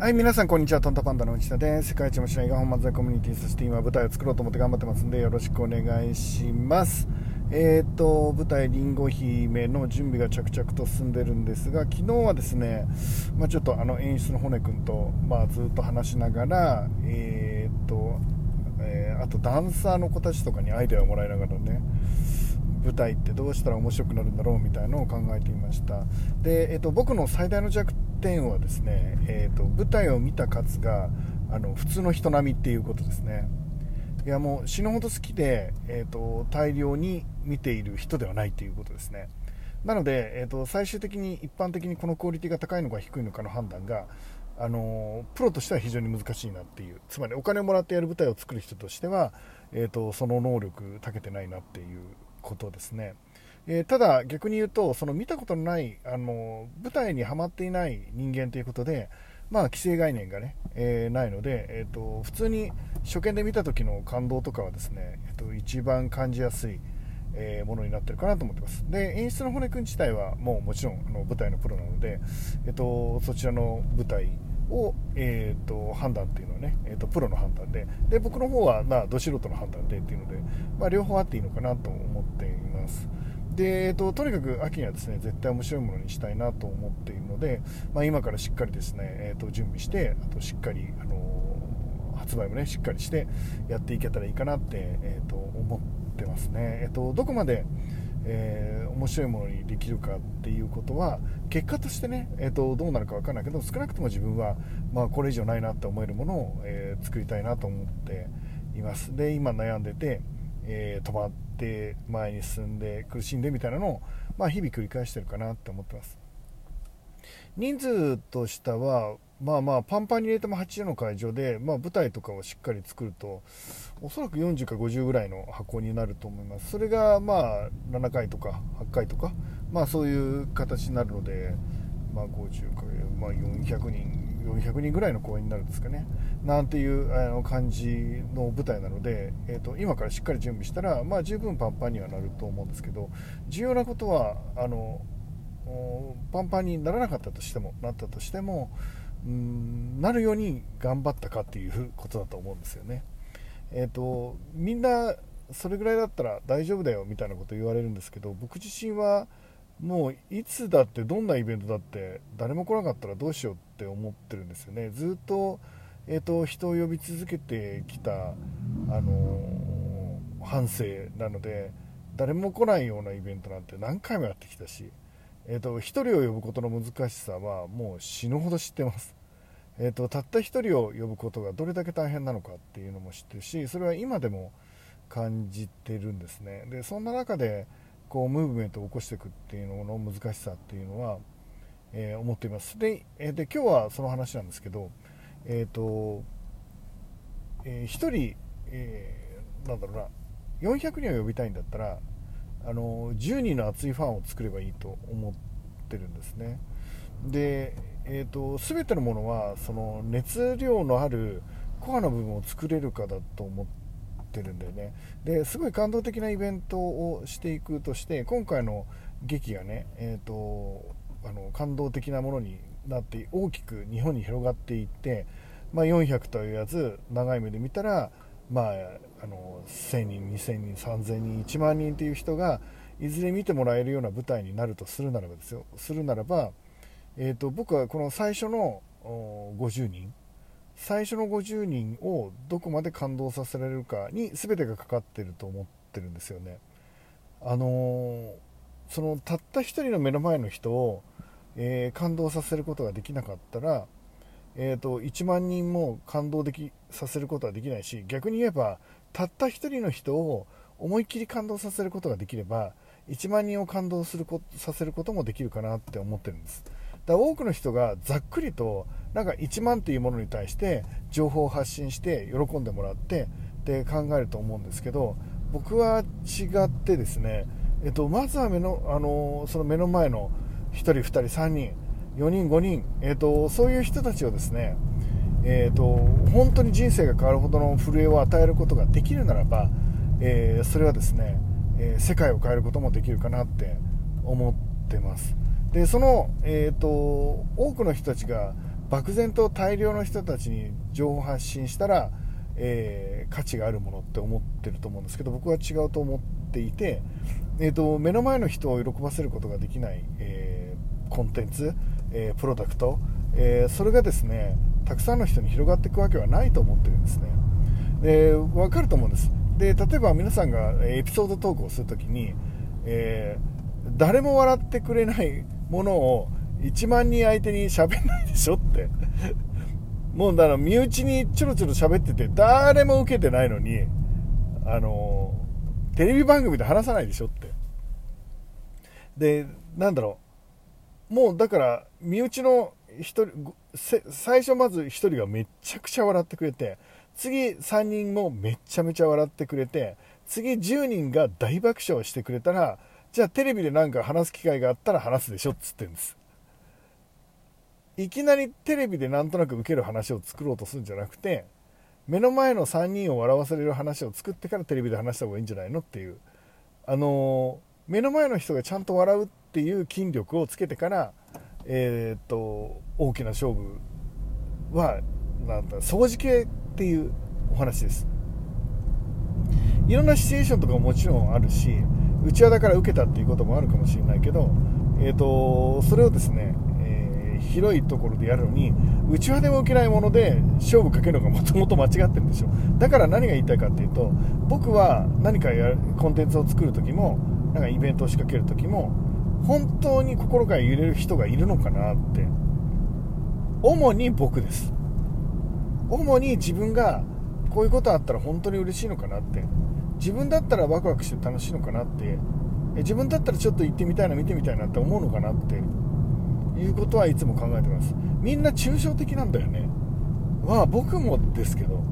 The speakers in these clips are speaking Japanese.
はい、皆さん、こんにちは。トントパンダの内田です。世界一面白い映画本漫才コミュニティ、そして今、舞台を作ろうと思って頑張ってますんで、よろしくお願いします。えっ、ー、と、舞台、りんご姫の準備が着々と進んでるんですが、昨日はですね、まあ、ちょっとあの演出の骨君と、まあ、ずっと話しながら、えっ、ー、と、えー、あとダンサーの子たちとかにアイデアをもらいながらね、舞台ってどうしたら面白くなるんだろうみたいなのを考えていましたで、えーと、僕の最大の弱点はですね、えーと、舞台を見た数があの普通の人並みっていうことですね。いやもう死ぬほど好きで、えーと、大量に見ている人ではないということですね。なので、えー、と最終的に一般的にこのクオリティが高いのか低いのかの判断があのプロとしては非常に難しいなっていう。つまりお金をもらってやる舞台を作る人としては、えーとその能力長けてないなっていうことですね。えー、ただ逆に言うとその見たことのないあの舞台にはまっていない人間ということで、まあ、既成概念がね、えー、ないので、えーと、普通に初見で見た時の感動とかはですね、えーと、一番感じやすい、えー、ものになってるかなと思ってます。で演出の骨くん自体はもうもちろんあの舞台のプロなので、えーと、そちらの舞台を、えーと、判断っていうのはね、えーと、プロの判断でで僕の方は、まあ、ど素人の判断でっていうので、まあ、両方あっていいのかなと思っています。で、えーと、とにかく秋にはですね絶対面白いものにしたいなと思っているので、まあ、今からしっかりですね、えー、と準備してあとしっかり、あのー、発売もねしっかりしてやっていけたらいいかなって、えー、と思ってますね、えー、とどこまでえー、面白いものにできるかっていうことは結果としてね、えーと、どうなるか分からないけど少なくとも自分は、まあ、これ以上ないなって思えるものを、えー、作りたいなと思っています。で今悩んでて、えー、止まって前に進んで苦しんでみたいなのを、まあ、日々繰り返してるかなって思ってます。人数としてはまあまあパンパンに入れても80の会場で、まあ、舞台とかをしっかり作るとおそらく40か50ぐらいの箱になると思います。それがまあ7回とか8回とか、まあ、そういう形になるので、まあ、50か、まあ、400人400人ぐらいの公演になるんですかねなんていうあの感じの舞台なので、えーと、今からしっかり準備したら、まあ、十分パンパンにはなると思うんですけど重要なことはあのパンパンにならなかったとしてもなったとしてもうんなるように頑張ったかっていうことだと思うんですよね。えーと、みんなそれぐらいだったら大丈夫だよみたいなこと言われるんですけど僕自身はもういつだってどんなイベントだって誰も来なかったらどうしようって思ってるんですよね。ずっと,、えーと、人を呼び続けてきた、あのー、反省なので誰も来ないようなイベントなんて何回もやってきたしえーと、1人を呼ぶことの難しさはもう死ぬほど知ってます、えーと、たった1人を呼ぶことがどれだけ大変なのかっていうのも知ってるしそれは今でも感じてるんですね。でそんな中でこうムーブメントを起こしていくっていうのの難しさっていうのは、えー、思っています。で,、えー、で今日はその話なんですけど、えーとえー、1人、えー、なんだろうな400人を呼びたいんだったらあの10人の熱いファンを作ればいいと思ってるんですね。で、えーと、全てのものはその熱量のあるコアな部分を作れるかだと思ってるんだよね。ですごい感動的なイベントをしていくとして今回の劇がね、えーと、あの感動的なものになって大きく日本に広がっていって、まあ、400というやつ長い目で見たらまあ、あの1000人、2000人、3000人、1万人という人がいずれ見てもらえるような舞台になるとするならばですよ。するならば、えーと、僕はこの最初の50人最初の50人をどこまで感動させられるかに全てがかかってると思ってるんですよね。あのー、そのたった1人の目の前の人を、えー、感動させることができなかったらえーと、1万人も感動できさせることはできないし逆に言えばたった1人の人を思いっきり感動させることができれば1万人を感動するこさせることもできるかなって思ってるんですだ多くの人がざっくりとなんか1万というものに対して情報を発信して喜んでもらってって考えると思うんですけど僕は違ってですね、えっと、まずは目のあのその目の前の1人2人3人4人、5人、えーと、そういう人たちをですね、えーと、本当に人生が変わるほどの震えを与えることができるならば、えー、それはですね、えー、世界を変えることもできるかなって思ってます。でその、えーと、多くの人たちが漠然と大量の人たちに情報発信したら、えー、価値があるものって思ってると思うんですけど僕は違うと思っていて、えーと、目の前の人を喜ばせることができない、えー、コンテンツ、えプロダクト、えそれがですねたくさんの人に広がっていくわけはないと思ってるんですね。で分かると思うんです。で例えば皆さんがエピソードトークをするときに、えー、誰も笑ってくれないものを1万人相手に喋んないでしょって。もうだから身内にちょろちょろ喋ってて誰も受けてないのにあのテレビ番組で話さないでしょって。でなんだろう。もうだから身内の1人最初まず1人がめちゃくちゃ笑ってくれて次3人もめちゃめちゃ笑ってくれて次10人が大爆笑してくれたらじゃあテレビで何か話す機会があったら話すでしょっつってんです。いきなりテレビでなんとなく受ける話を作ろうとするんじゃなくて目の前の3人を笑わせれる話を作ってからテレビで話した方がいいんじゃないのっていう。あの目の前の人がちゃんと笑うっていう筋力をつけてからえー、っと大きな勝負はなんだ掃除系っていうお話です。いろんなシチュエーションとかももちろんあるしうちわだから受けたっていうこともあるかもしれないけど、えーと、それをですね、えー、広いところでやるのにうちわでも受けないもので勝負かけるのがもともと間違ってるんですよだから何が言いたいかっていうと僕は何かやコンテンツを作る時もなんかイベントを仕掛ける時も本当に心が揺れる人がいるのかなって主に僕です。主に自分がこういうことあったら本当に嬉しいのかなって自分だったらワクワクして楽しいのかなって自分だったらちょっと行ってみたいな見てみたいなって思うのかなっていうことはいつも考えてます。みんな抽象的なんだよね。まあ僕もですけど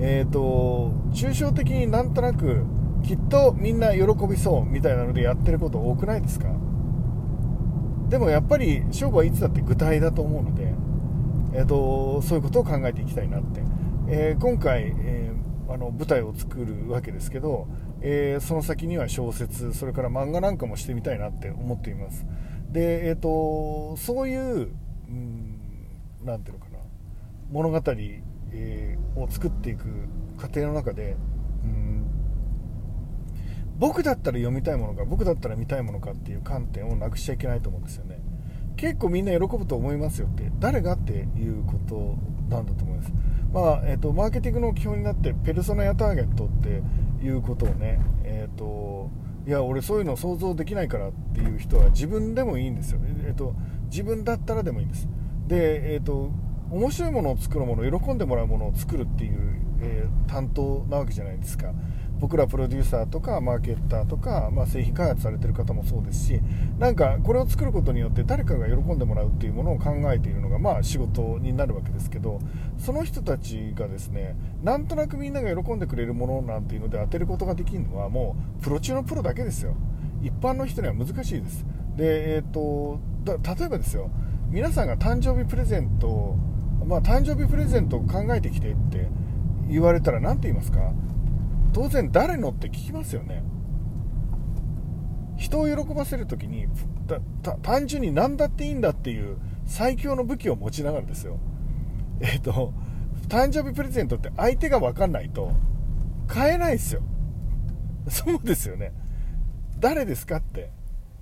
えっ、ー、と抽象的になんとなくきっとみんな喜びそうみたいなのでやってること多くないですか？でもやっぱり勝負はいつだって具体だと思うので、えーと、そういうことを考えていきたいなって、えー、今回、えー、あの舞台を作るわけですけど、えー、その先には小説それから漫画なんかもしてみたいなって思っています。で、えーと、そういう、うん、ていうのかな物語、えを作っていく過程の中で、うん僕だったら読みたいものか僕だったら見たいものかっていう観点をなくしちゃいけないと思うんですよね。結構みんな喜ぶと思いますよって誰がっていうことなんだと思います。まあえーと、マーケティングの基本になってペルソナやターゲットっていうことをねえ、ー、といや俺そういうの想像できないからっていう人は自分でもいいんですよ、えーと、自分だったらでもいいんです。でえ、ー、と面白いものを作るもの喜んでもらうものを作るっていう、えー、担当なわけじゃないですか。僕らプロデューサーとかマーケッターとか、まあ、製品開発されてる方もそうですしなんかこれを作ることによって誰かが喜んでもらうっていうものを考えているのがまあ仕事になるわけですけどその人たちがですねなんとなくみんなが喜んでくれるものなんていうので当てることができるのはもうプロ中のプロだけですよ。一般の人には難しいです。で、えーと、例えばですよ皆さんが誕生日プレゼントまあ、誕生日プレゼントを考えてきてって言われたら何て言いますか？当然誰のって聞きますよね。人を喜ばせる時に単純に何だっていいんだっていう最強の武器を持ちながらですよ。えっ、ー、と誕生日プレゼントって相手が分かんないと買えないですよ。そうですよね。誰ですかって。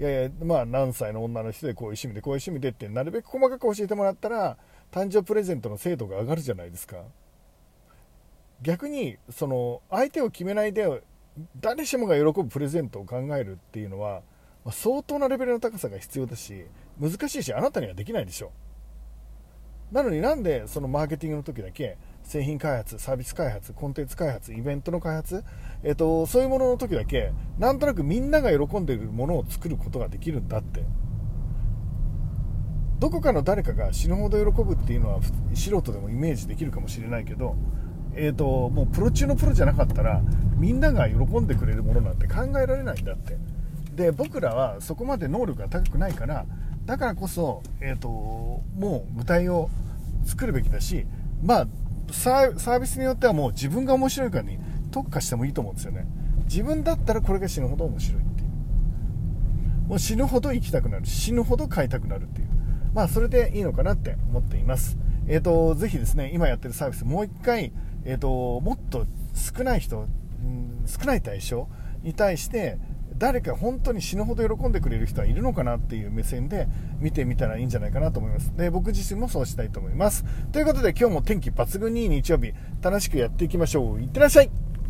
いやいやまあ何歳の女の人でこういう趣味でこういう趣味でってなるべく細かく教えてもらったら誕生プレゼントの精度が上がるじゃないですか。逆にその相手を決めないで誰しもが喜ぶプレゼントを考えるっていうのは相当なレベルの高さが必要だし難しいしあなたにはできないでしょ。なのになんでそのマーケティングの時だけ製品開発サービス開発コンテンツ開発イベントの開発、えっと、そういうものの時だけなんとなくみんなが喜んでいるものを作ることができるんだって。どこかの誰かが死ぬほど喜ぶっていうのは素人でもイメージできるかもしれないけどえーと、もうプロ中のプロじゃなかったらみんなが喜んでくれるものなんて考えられないんだって。で僕らはそこまで能力が高くないからだからこそ、えーと、もう舞台を作るべきだしまあサービスによってはもう自分が面白いからに特化してもいいと思うんですよね。自分だったらこれが死ぬほど面白いっていう。もう死ぬほど行きたくなる死ぬほど買いたくなるっていう。まあ、それでいいのかなって思っています。えーと、ぜひですね今やってるサービスもう1回、えーと、もっと少ない人、うん、少ない対象に対して誰か本当に死ぬほど喜んでくれる人はいるのかなっていう目線で見てみたらいいんじゃないかなと思います。で、僕自身もそうしたいと思います。ということで今日も天気抜群に日曜日楽しくやっていきましょう。いってらっしゃい